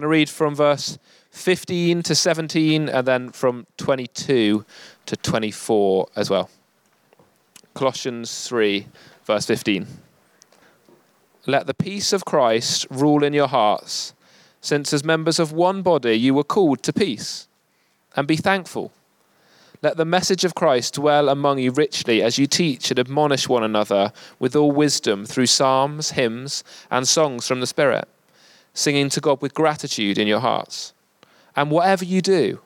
Going to read from verse 15 to 17 and then from 22 to 24 as well. Colossians 3, verse 15. Let the peace of Christ rule in your hearts, since as members of one body you were called to peace, and be thankful. Let the message of Christ dwell among you richly as you teach and admonish one another with all wisdom through psalms, hymns, and songs from the Spirit, singing to God with gratitude in your hearts. And whatever you do,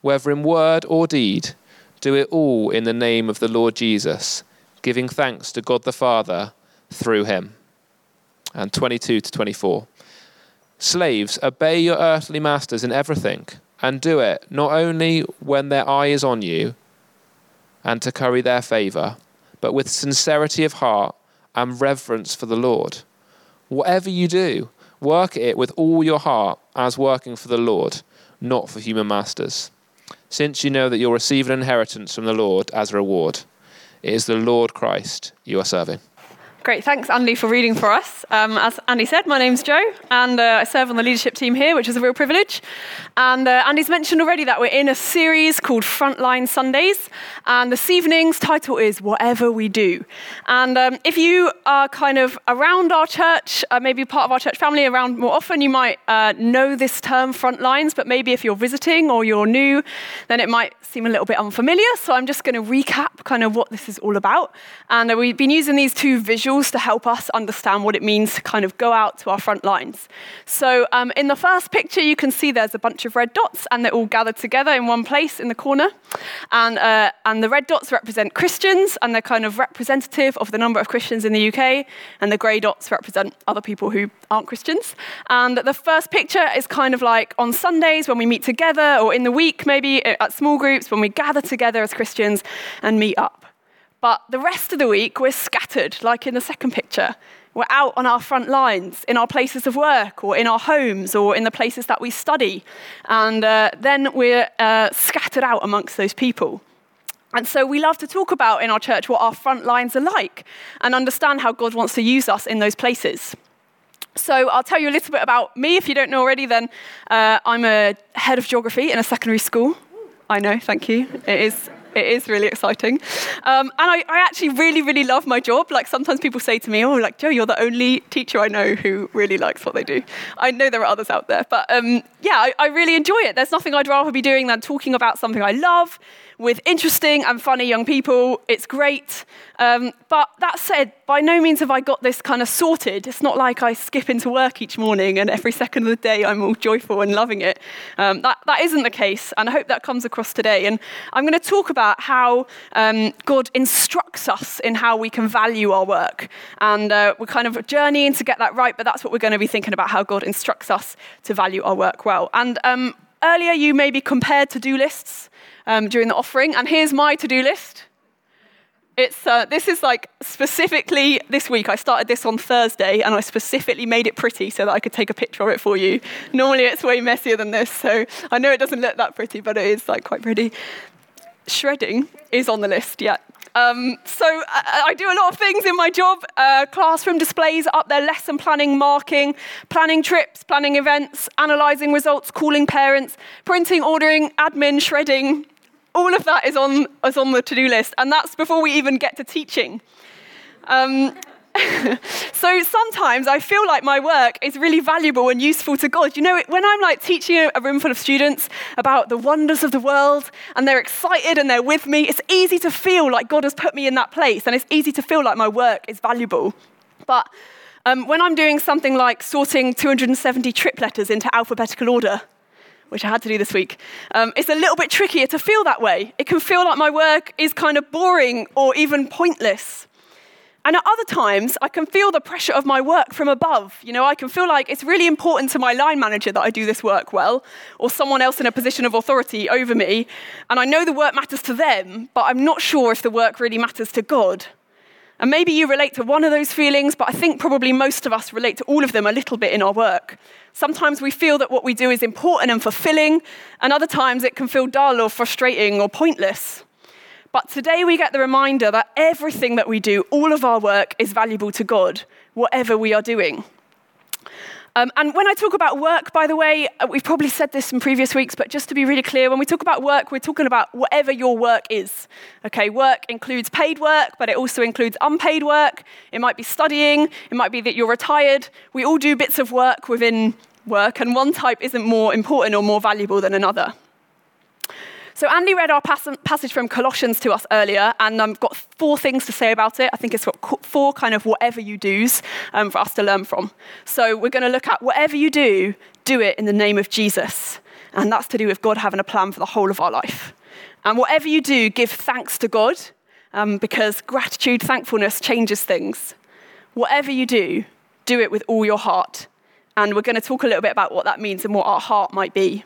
whether in word or deed, do it all in the name of the Lord Jesus, giving thanks to God the Father through him. And 22 to 24. Slaves, obey your earthly masters in everything and do it not only when their eye is on you and to curry their favor, but with sincerity of heart and reverence for the Lord. Whatever you do, work it with all your heart as working for the Lord, not for human masters, since you know that you'll receive an inheritance from the Lord as a reward. It is the Lord Christ you are serving. Great, thanks Andy for reading for us. Um, as Andy said, my name's Joe, and uh, I serve on the leadership team here, which is a real privilege. And uh, Andy's mentioned already that we're in a series called Frontline Sundays, and this evening's title is Whatever We Do. And um, if you are kind of around our church, uh, maybe part of our church family around more often, you might uh, know this term frontlines, but maybe if you're visiting or you're new, then it might seem a little bit unfamiliar. So I'm just going to recap kind of what this is all about. And uh, we've been using these two visuals tools to help us understand what it means to kind of go out to our front lines. So um, in the first picture, you can see there's a bunch of red dots, and they're all gathered together in one place in the corner. And, uh, and the red dots represent Christians, and they're kind of representative of the number of Christians in the UK, and the grey dots represent other people who aren't Christians. And the first picture is kind of like on Sundays when we meet together, or in the week maybe at small groups when we gather together as Christians and meet up. But the rest of the week, we're scattered, like in the second picture. We're out on our front lines, in our places of work, or in our homes, or in the places that we study. And uh, then we're uh, scattered out amongst those people. And so we love to talk about in our church what our front lines are like and understand how God wants to use us in those places. So I'll tell you a little bit about me. If you don't know already, then uh, I'm a head of geography in a secondary school. I know, thank you. It is it is really exciting. Um, and I, I, actually really, really love my job. Like sometimes people say to me, oh, like, Joe, you're the only teacher I know who really likes what they do. I know there are others out there. But um, yeah, I, I really enjoy it. There's nothing I'd rather be doing than talking about something I love with interesting and funny young people. It's great. Um, but that said, by no means have I got this kind of sorted. It's not like I skip into work each morning and every second of the day I'm all joyful and loving it. Um, that, that isn't the case, and I hope that comes across today. And I'm going to talk about how um, God instructs us in how we can value our work. And uh, we're kind of journeying to get that right, but that's what we're going to be thinking about how God instructs us to value our work well. And um, earlier, you maybe compared to do lists um, during the offering. And here's my to do list. It's, uh, this is like specifically this week. I started this on Thursday and I specifically made it pretty so that I could take a picture of it for you. Normally it's way messier than this, so I know it doesn't look that pretty, but it is like quite pretty. Shredding is on the list, yeah. Um, so I, I, do a lot of things in my job. Uh, classroom displays up there, lesson planning, marking, planning trips, planning events, analysing results, calling parents, printing, ordering, admin, shredding, all of that is on, is on the to do list, and that's before we even get to teaching. Um, so sometimes I feel like my work is really valuable and useful to God. You know, when I'm like teaching a room full of students about the wonders of the world and they're excited and they're with me, it's easy to feel like God has put me in that place and it's easy to feel like my work is valuable. But um, when I'm doing something like sorting 270 trip letters into alphabetical order, which I had to do this week, um, it's a little bit trickier to feel that way. It can feel like my work is kind of boring or even pointless. And at other times, I can feel the pressure of my work from above. You know, I can feel like it's really important to my line manager that I do this work well, or someone else in a position of authority over me. And I know the work matters to them, but I'm not sure if the work really matters to God. And maybe you relate to one of those feelings, but I think probably most of us relate to all of them a little bit in our work. Sometimes we feel that what we do is important and fulfilling, and other times it can feel dull or frustrating or pointless. But today we get the reminder that everything that we do, all of our work, is valuable to God, whatever we are doing. Um, and when I talk about work, by the way, uh, we've probably said this in previous weeks, but just to be really clear, when we talk about work, we're talking about whatever your work is. Okay, work includes paid work, but it also includes unpaid work. It might be studying, it might be that you're retired. We all do bits of work within work, and one type isn't more important or more valuable than another. So Andy read our passage from Colossians to us earlier, and I've got four things to say about it. I think it's got four kind of whatever you do's um, for us to learn from. So we're going to look at whatever you do, do it in the name of Jesus. And that's to do with God having a plan for the whole of our life. And whatever you do, give thanks to God, um, because gratitude, thankfulness changes things. Whatever you do, do it with all your heart. And we're going to talk a little bit about what that means and what our heart might be.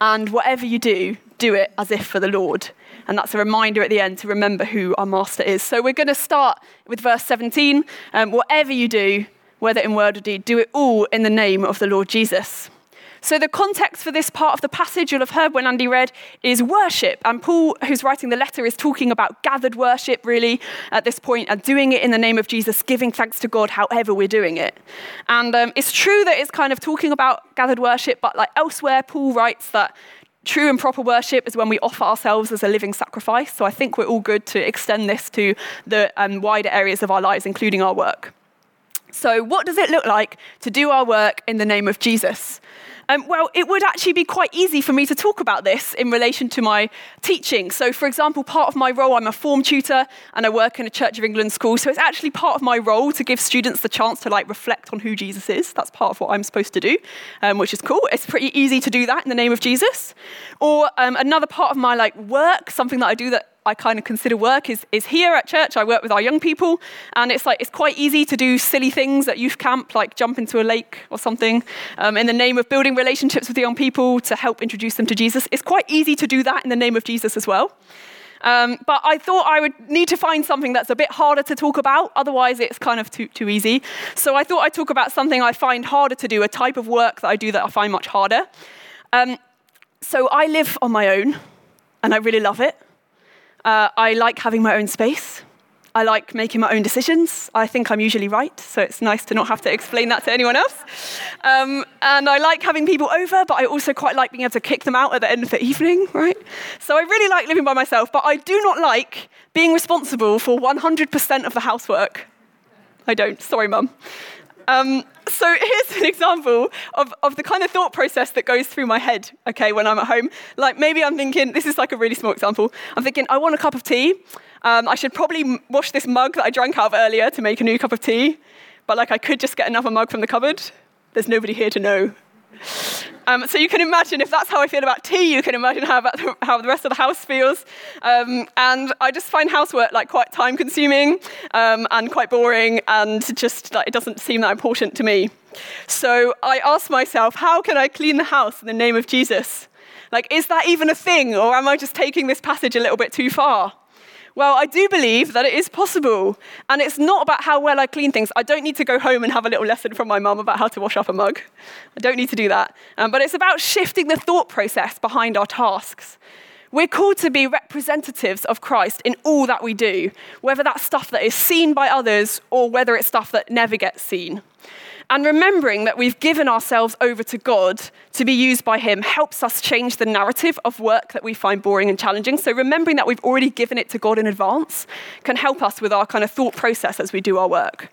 And whatever you do, do it as if for the Lord. And that's a reminder at the end to remember who our master is. So we're going to start with verse 17. Um, whatever you do, whether in word or deed, do it all in the name of the Lord Jesus. So, the context for this part of the passage you'll have heard when Andy read is worship. And Paul, who's writing the letter, is talking about gathered worship really at this point and doing it in the name of Jesus, giving thanks to God however we're doing it. And um, it's true that it's kind of talking about gathered worship, but like elsewhere, Paul writes that True and proper worship is when we offer ourselves as a living sacrifice. So I think we're all good to extend this to the um, wider areas of our lives, including our work. So, what does it look like to do our work in the name of Jesus? Um, well, it would actually be quite easy for me to talk about this in relation to my teaching. So, for example, part of my role, I'm a form tutor and I work in a Church of England school. So, it's actually part of my role to give students the chance to like reflect on who Jesus is. That's part of what I'm supposed to do, um, which is cool. It's pretty easy to do that in the name of Jesus. Or um, another part of my like work, something that I do that I kind of consider work is, is here at church. I work with our young people, and it's like it's quite easy to do silly things at youth camp, like jump into a lake or something, um, in the name of building relationships with young people to help introduce them to Jesus. It's quite easy to do that in the name of Jesus as well. Um, but I thought I would need to find something that's a bit harder to talk about, otherwise, it's kind of too, too easy. So I thought I'd talk about something I find harder to do, a type of work that I do that I find much harder. Um, so I live on my own, and I really love it. Uh, I like having my own space. I like making my own decisions. I think I'm usually right, so it's nice to not have to explain that to anyone else. Um, and I like having people over, but I also quite like being able to kick them out at the end of the evening, right? So I really like living by myself, but I do not like being responsible for 100% of the housework. I don't. Sorry, mum. Um, so here's an example of, of the kind of thought process that goes through my head, okay, when I'm at home. Like maybe I'm thinking, this is like a really small example. I'm thinking, I want a cup of tea. Um, I should probably wash this mug that I drank out of earlier to make a new cup of tea. But like I could just get another mug from the cupboard. There's nobody here to know. Um, so you can imagine if that's how I feel about tea, you can imagine how, about the, how the rest of the house feels. Um, and I just find housework like quite time consuming um, and quite boring and just like, it doesn't seem that important to me. So I ask myself, how can I clean the house in the name of Jesus? Like, is that even a thing, or am I just taking this passage a little bit too far? Well, I do believe that it is possible. And it's not about how well I clean things. I don't need to go home and have a little lesson from my mum about how to wash up a mug. I don't need to do that. Um, but it's about shifting the thought process behind our tasks. We're called to be representatives of Christ in all that we do, whether that's stuff that is seen by others or whether it's stuff that never gets seen. And remembering that we've given ourselves over to God to be used by Him helps us change the narrative of work that we find boring and challenging. So, remembering that we've already given it to God in advance can help us with our kind of thought process as we do our work.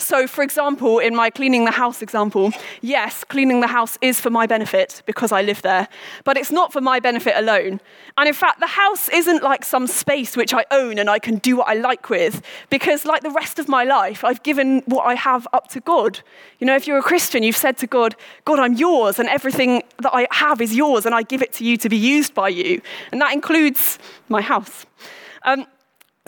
So, for example, in my cleaning the house example, yes, cleaning the house is for my benefit because I live there, but it's not for my benefit alone. And in fact, the house isn't like some space which I own and I can do what I like with, because like the rest of my life, I've given what I have up to God. You know, if you're a Christian, you've said to God, God, I'm yours, and everything that I have is yours, and I give it to you to be used by you. And that includes my house. Um,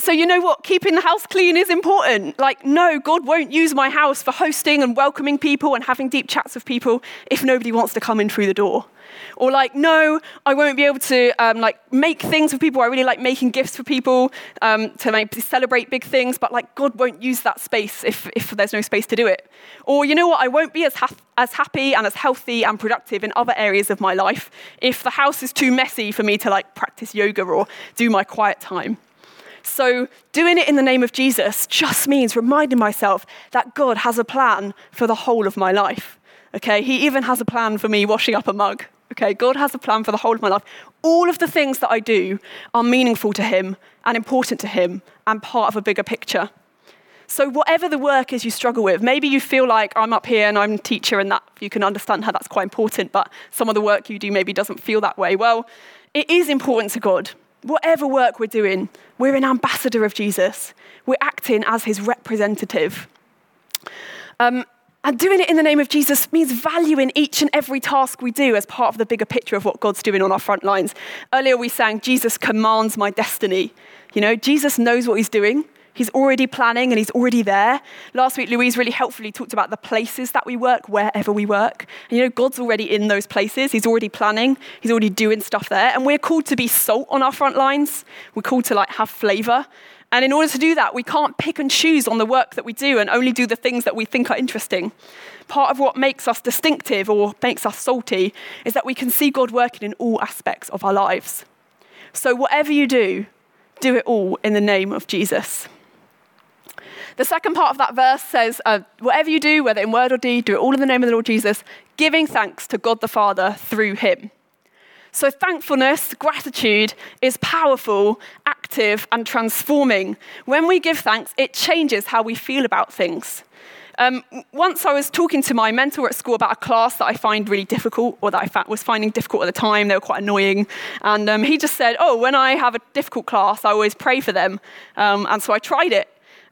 so, you know what? Keeping the house clean is important. Like, no, God won't use my house for hosting and welcoming people and having deep chats with people if nobody wants to come in through the door. Or like, no, I won't be able to um, like make things for people. I really like making gifts for people um, to maybe celebrate big things, but like God won't use that space if, if there's no space to do it. Or you know what? I won't be as, ha- as happy and as healthy and productive in other areas of my life if the house is too messy for me to like practice yoga or do my quiet time. So, doing it in the name of Jesus just means reminding myself that God has a plan for the whole of my life. Okay, He even has a plan for me washing up a mug. Okay, God has a plan for the whole of my life. All of the things that I do are meaningful to Him and important to Him and part of a bigger picture. So, whatever the work is you struggle with, maybe you feel like I'm up here and I'm a teacher and that you can understand how that's quite important, but some of the work you do maybe doesn't feel that way. Well, it is important to God. Whatever work we're doing, we're an ambassador of Jesus. We're acting as his representative. Um, and doing it in the name of Jesus means valuing each and every task we do as part of the bigger picture of what God's doing on our front lines. Earlier we sang, Jesus commands my destiny. You know, Jesus knows what he's doing. He's already planning and he's already there. Last week, Louise really helpfully talked about the places that we work, wherever we work. And you know, God's already in those places. He's already planning. He's already doing stuff there. And we're called to be salt on our front lines. We're called to like have flavor. And in order to do that, we can't pick and choose on the work that we do and only do the things that we think are interesting. Part of what makes us distinctive or makes us salty is that we can see God working in all aspects of our lives. So, whatever you do, do it all in the name of Jesus. The second part of that verse says, uh, Whatever you do, whether in word or deed, do it all in the name of the Lord Jesus, giving thanks to God the Father through him. So, thankfulness, gratitude is powerful, active, and transforming. When we give thanks, it changes how we feel about things. Um, once I was talking to my mentor at school about a class that I find really difficult, or that I was finding difficult at the time. They were quite annoying. And um, he just said, Oh, when I have a difficult class, I always pray for them. Um, and so I tried it.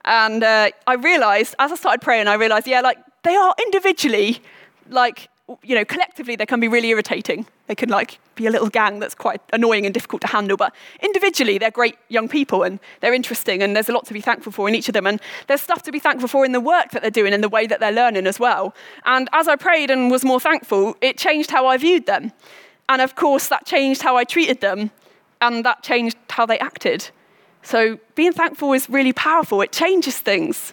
And uh, I realized, as I started praying, I realized, yeah, like they are individually, like you know, collectively they can be really irritating. They can like be a little gang that's quite annoying and difficult to handle. But individually, they're great young people and they're interesting, and there's a lot to be thankful for in each of them. And there's stuff to be thankful for in the work that they're doing and the way that they're learning as well. And as I prayed and was more thankful, it changed how I viewed them. And of course, that changed how I treated them, and that changed how they acted. So being thankful is really powerful. It changes things.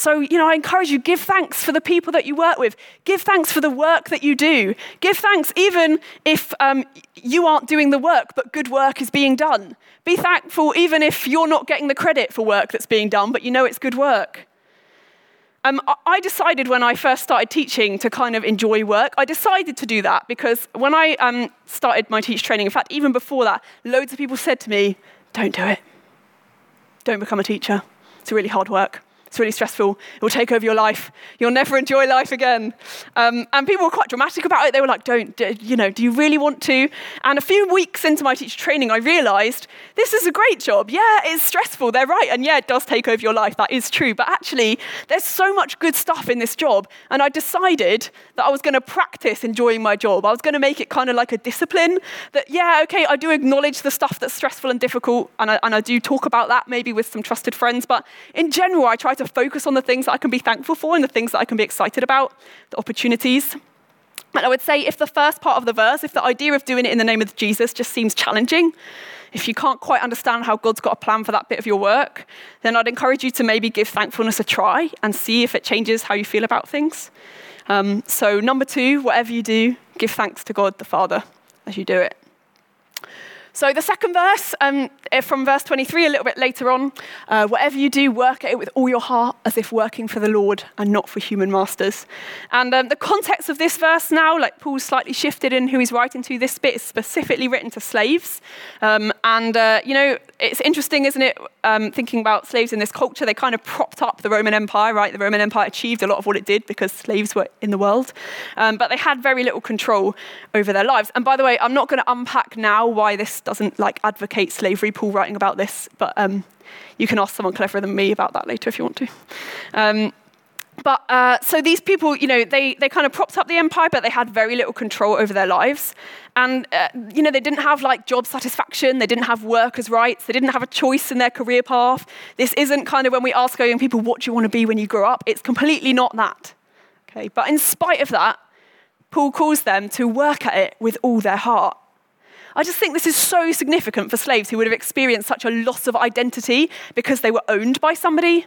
So, you know, I encourage you, give thanks for the people that you work with. Give thanks for the work that you do. Give thanks even if um, you aren't doing the work, but good work is being done. Be thankful even if you're not getting the credit for work that's being done, but you know it's good work. Um, I decided when I first started teaching to kind of enjoy work. I decided to do that because when I um, started my teach training, in fact, even before that, loads of people said to me, don't do it. Don't become a teacher. It's a really hard work. It's really stressful. It will take over your life. You'll never enjoy life again. Um, and people were quite dramatic about it. They were like, don't, do, you know, do you really want to? And a few weeks into my teacher training, I realized this is a great job. Yeah, it's stressful. They're right. And yeah, it does take over your life. That is true. But actually, there's so much good stuff in this job. And I decided that I was going to practice enjoying my job. I was going to make it kind of like a discipline that, yeah, okay, I do acknowledge the stuff that's stressful and difficult. And I, and I do talk about that maybe with some trusted friends. But in general, I try to focus on the things that I can be thankful for and the things that I can be excited about, the opportunities. And I would say if the first part of the verse, if the idea of doing it in the name of Jesus just seems challenging, if you can't quite understand how God's got a plan for that bit of your work, then I'd encourage you to maybe give thankfulness a try and see if it changes how you feel about things. Um, so, number two, whatever you do, give thanks to God the Father as you do it. So the second verse, um, from verse 23, a little bit later on, uh, whatever you do, work at it with all your heart as if working for the Lord and not for human masters. And um, the context of this verse now, like Paul's slightly shifted in who he's writing to, this bit is specifically written to slaves. Um, and, uh, you know, it's interesting, isn't it, um, thinking about slaves in this culture, they kind of propped up the Roman Empire, right? The Roman Empire achieved a lot of what it did because slaves were in the world. Um, but they had very little control over their lives. And by the way, I'm not going to unpack now why this doesn't like advocate slavery. Writing about this, but um, you can ask someone cleverer than me about that later if you want to. Um, but uh, so these people, you know, they, they kind of propped up the empire, but they had very little control over their lives. And, uh, you know, they didn't have like job satisfaction. They didn't have workers' rights. They didn't have a choice in their career path. This isn't kind of when we ask our young people, what do you want to be when you grow up? It's completely not that. Okay. But in spite of that, Paul calls them to work at it with all their heart. I just think this is so significant for slaves who would have experienced such a loss of identity because they were owned by somebody.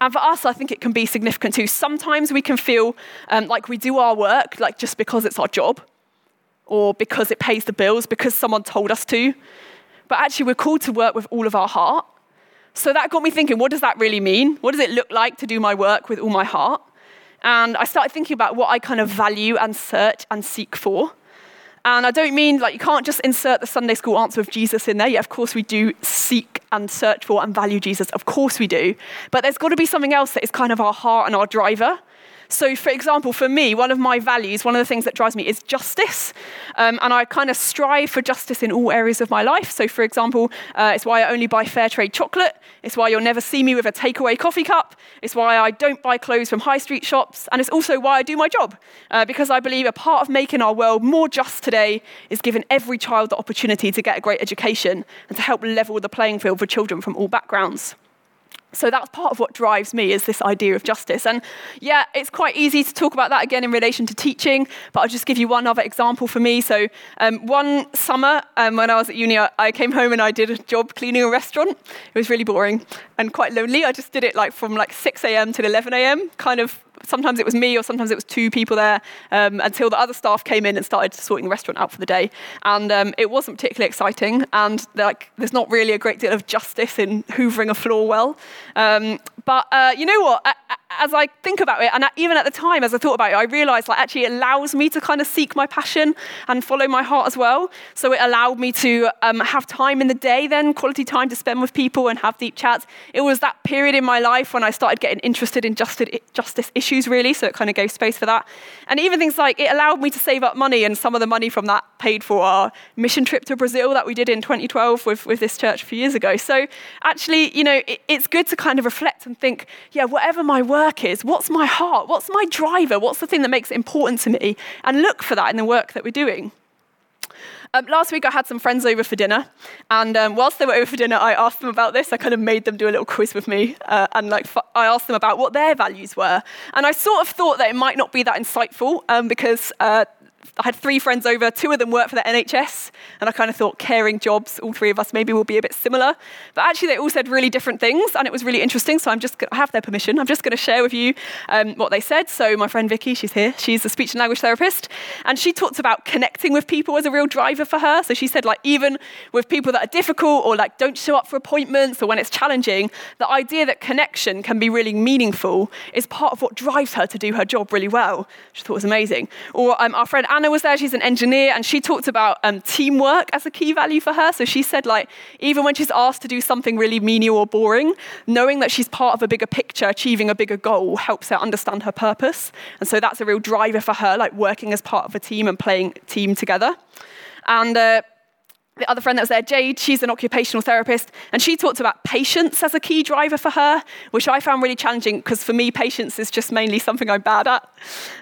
And for us, I think it can be significant too. Sometimes we can feel um, like we do our work like just because it's our job or because it pays the bills, because someone told us to. But actually, we're called to work with all of our heart. So that got me thinking what does that really mean? What does it look like to do my work with all my heart? and I started thinking about what I kind of value and search and seek for. And I don't mean like you can't just insert the Sunday school answer of Jesus in there. Yeah, of course we do seek and search for and value Jesus. Of course we do. But there's got to be something else that is kind of our heart and our driver. So, for example, for me, one of my values, one of the things that drives me is justice. Um, and I kind of strive for justice in all areas of my life. So, for example, uh, it's why I only buy fair trade chocolate. It's why you'll never see me with a takeaway coffee cup. It's why I don't buy clothes from high street shops. And it's also why I do my job. Uh, because I believe a part of making our world more just today is giving every child the opportunity to get a great education and to help level the playing field for children from all backgrounds. So that's part of what drives me is this idea of justice. And yeah, it's quite easy to talk about that again in relation to teaching, but I'll just give you one other example for me. So um, one summer um, when I was at uni, I came home and I did a job cleaning a restaurant. It was really boring and quite lonely. I just did it like from like 6 a.m. to 11 a.m., kind of sometimes it was me or sometimes it was two people there um, until the other staff came in and started sorting the restaurant out for the day. And um, it wasn't particularly exciting. And like, there's not really a great deal of justice in hoovering a floor well. Um, but uh, you know what? As I think about it, and even at the time, as I thought about it, I realized like actually it allows me to kind of seek my passion and follow my heart as well. So it allowed me to um, have time in the day, then quality time to spend with people and have deep chats. It was that period in my life when I started getting interested in justice issues issues, really, so it kind of gave space for that. And even things like it allowed me to save up money, and some of the money from that paid for our mission trip to Brazil that we did in 2012 with, with this church a few years ago. So actually, you know, it, it's good to kind of reflect and think, yeah, whatever my work is, what's my heart? What's my driver? What's the thing that makes it important to me? And look for that in the work that we're doing. Um, last week I had some friends over for dinner, and um, whilst they were over for dinner, I asked them about this. I kind of made them do a little quiz with me, uh, and like f- I asked them about what their values were. And I sort of thought that it might not be that insightful um, because uh, I had three friends over, two of them work for the NHS, and I kind of thought caring jobs, all three of us maybe will be a bit similar. But actually, they all said really different things, and it was really interesting. So I'm just, I have their permission. I'm just going to share with you um, what they said. So my friend Vicky, she's here. She's a speech and language therapist, and she talked about connecting with people as a real driver for her. So she said, like, even with people that are difficult or like don't show up for appointments or when it's challenging, the idea that connection can be really meaningful is part of what drives her to do her job really well. She thought was amazing. Or um, our friend Anna was there, she's an engineer, and she talked about um, teamwork as a key value for her. So she said, like, even when she's asked to do something really menial or boring, knowing that she's part of a bigger picture, achieving a bigger goal, helps her understand her purpose. And so that's a real driver for her, like working as part of a team and playing team together. And uh, the other friend that was there, Jade, she's an occupational therapist, and she talked about patience as a key driver for her, which I found really challenging because for me, patience is just mainly something I'm bad at.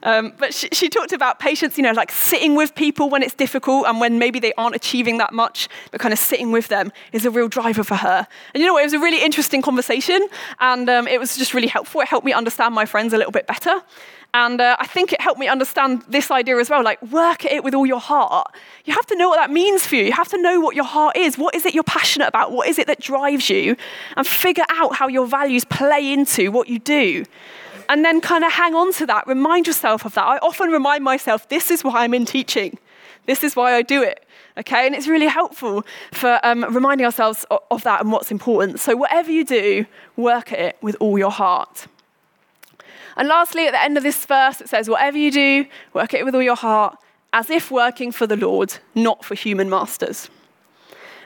Um, but she, she, talked about patience, you know, like sitting with people when it's difficult and when maybe they aren't achieving that much, but kind of sitting with them is a real driver for her. And you know what? It was a really interesting conversation, and um, it was just really helpful. It helped me understand my friends a little bit better. And uh, I think it helped me understand this idea as well like, work at it with all your heart. You have to know what that means for you. You have to know what your heart is. What is it you're passionate about? What is it that drives you? And figure out how your values play into what you do. And then kind of hang on to that. Remind yourself of that. I often remind myself this is why I'm in teaching, this is why I do it. Okay, and it's really helpful for um, reminding ourselves of, of that and what's important. So, whatever you do, work at it with all your heart. And lastly, at the end of this verse, it says, Whatever you do, work at it with all your heart, as if working for the Lord, not for human masters.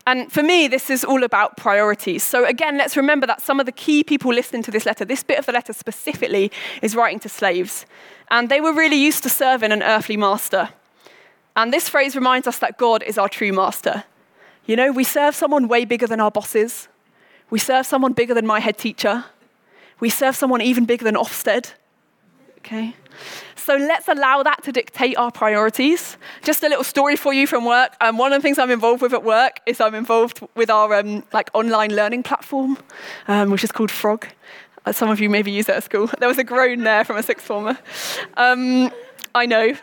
And for me, this is all about priorities. So, again, let's remember that some of the key people listening to this letter, this bit of the letter specifically, is writing to slaves. And they were really used to serving an earthly master. And this phrase reminds us that God is our true master. You know, we serve someone way bigger than our bosses, we serve someone bigger than my head teacher, we serve someone even bigger than Ofsted. Okay? So let's allow that to dictate our priorities. Just a little story for you from work. Um, one of the things I'm involved with at work is I'm involved with our um, like online learning platform, um, which is called Frog. Uh, some of you maybe use it at school. There was a groan there from a sixth former. Um, I know.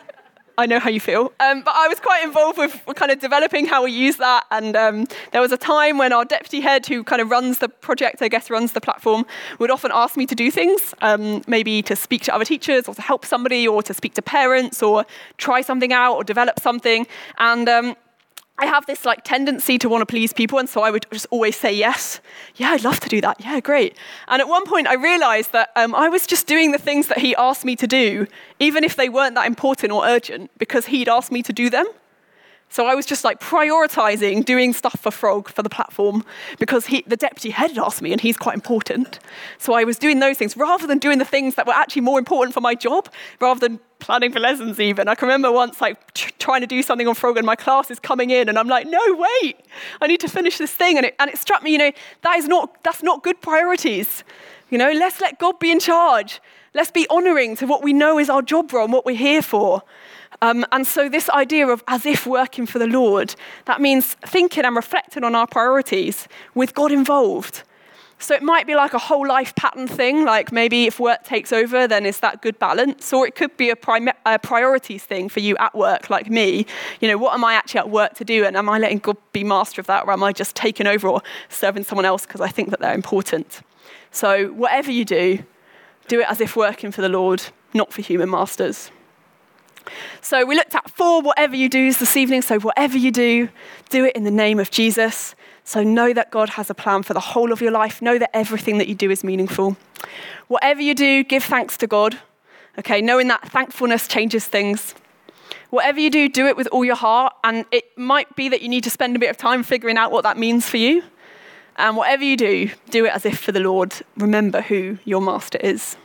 I know how you feel. Um, but I was quite involved with kind of developing how we use that. And um, there was a time when our deputy head, who kind of runs the project, I guess runs the platform, would often ask me to do things, um, maybe to speak to other teachers or to help somebody or to speak to parents or try something out or develop something. And um, I have this like tendency to want to please people, and so I would just always say yes. Yeah, I'd love to do that. Yeah, great. And at one point, I realized that um, I was just doing the things that he asked me to do, even if they weren't that important or urgent, because he'd asked me to do them. So I was just like prioritizing doing stuff for Frog for the platform because he, the deputy head had asked me and he's quite important. So I was doing those things rather than doing the things that were actually more important for my job, rather than planning for lessons even. I can remember once like tr- trying to do something on Frog and my class is coming in and I'm like, no, wait, I need to finish this thing. And it, and it struck me, you know, that is not, that's not good priorities. You know, let's let God be in charge. Let's be honoring to what we know is our job role and what we're here for. Um, and so, this idea of as if working for the Lord, that means thinking and reflecting on our priorities with God involved. So, it might be like a whole life pattern thing, like maybe if work takes over, then is that good balance? Or it could be a, prim- a priorities thing for you at work, like me. You know, what am I actually at work to do? And am I letting God be master of that? Or am I just taking over or serving someone else because I think that they're important? So, whatever you do, do it as if working for the Lord, not for human masters. So we looked at four whatever you do this evening. So whatever you do, do it in the name of Jesus. So know that God has a plan for the whole of your life. Know that everything that you do is meaningful. Whatever you do, give thanks to God. Okay, knowing that thankfulness changes things. Whatever you do, do it with all your heart. And it might be that you need to spend a bit of time figuring out what that means for you. And whatever you do, do it as if for the Lord. Remember who your master is.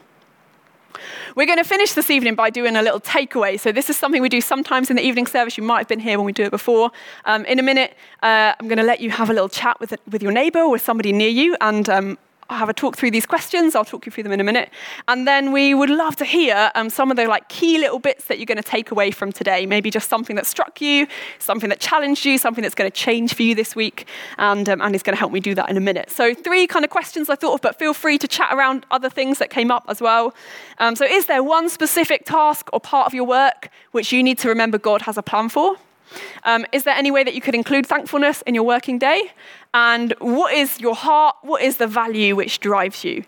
We're going to finish this evening by doing a little takeaway. So, this is something we do sometimes in the evening service. You might have been here when we do it before. Um, in a minute, uh, I'm going to let you have a little chat with, with your neighbor or with somebody near you, and um, have a talk through these questions. I'll talk you through them in a minute. And then we would love to hear um, some of the like key little bits that you're going to take away from today. Maybe just something that struck you, something that challenged you, something that's going to change for you this week. And um, Andy's going to help me do that in a minute. So three kind of questions I thought of, but feel free to chat around other things that came up as well. Um, so is there one specific task or part of your work which you need to remember God has a plan for? Um, is there any way that you could include thankfulness in your working day? And what is your heart? What is the value which drives you?